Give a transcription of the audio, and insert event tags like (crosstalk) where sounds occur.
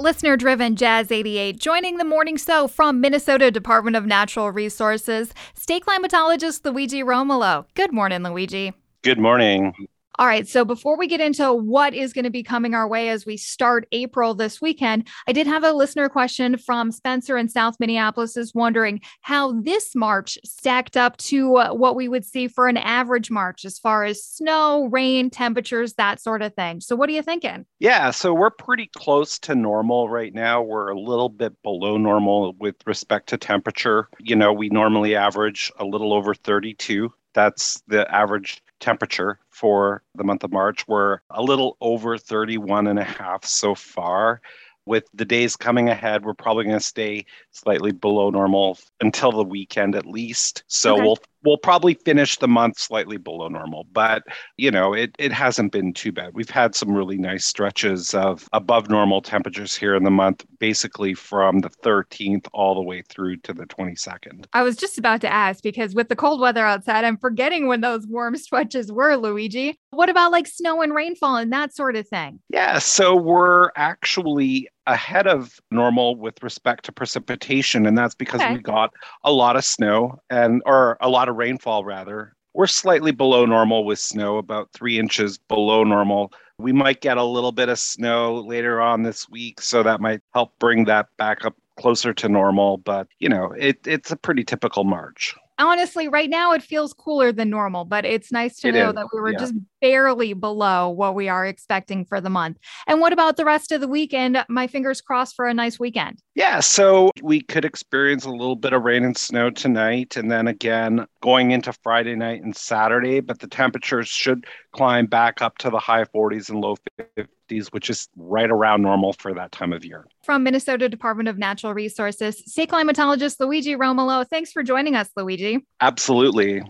Listener driven Jazz 88, joining the morning show from Minnesota Department of Natural Resources, state climatologist Luigi Romolo. Good morning, Luigi. Good morning. All right. So before we get into what is going to be coming our way as we start April this weekend, I did have a listener question from Spencer in South Minneapolis is wondering how this March stacked up to uh, what we would see for an average March as far as snow, rain, temperatures, that sort of thing. So what are you thinking? Yeah. So we're pretty close to normal right now. We're a little bit below normal with respect to temperature. You know, we normally average a little over 32. That's the average temperature for the month of March. We're a little over 31 and a half so far. With the days coming ahead, we're probably going to stay slightly below normal until the weekend at least. So okay. we'll we'll probably finish the month slightly below normal, but you know, it, it hasn't been too bad. We've had some really nice stretches of above normal temperatures here in the month, basically from the 13th all the way through to the 22nd. I was just about to ask because with the cold weather outside, I'm forgetting when those warm (laughs) stretches were, Luigi. What about like snow and rainfall and that sort of thing? Yeah, so we're actually ahead of normal with respect to precipitation and that's because okay. we got a lot of snow and or a lot of rainfall rather we're slightly below normal with snow about three inches below normal we might get a little bit of snow later on this week so that might help bring that back up closer to normal but you know it, it's a pretty typical march honestly, right now it feels cooler than normal, but it's nice to it know is. that we were yeah. just barely below what we are expecting for the month. And what about the rest of the weekend? My fingers crossed for a nice weekend. Yeah, so we could experience a little bit of rain and snow tonight, and then again going into Friday night and Saturday, but the temperatures should climb back up to the high 40s and low 50s, which is right around normal for that time of year. From Minnesota Department of Natural Resources, state climatologist Luigi Romolo. Thanks for joining us, Luigi. Absolutely.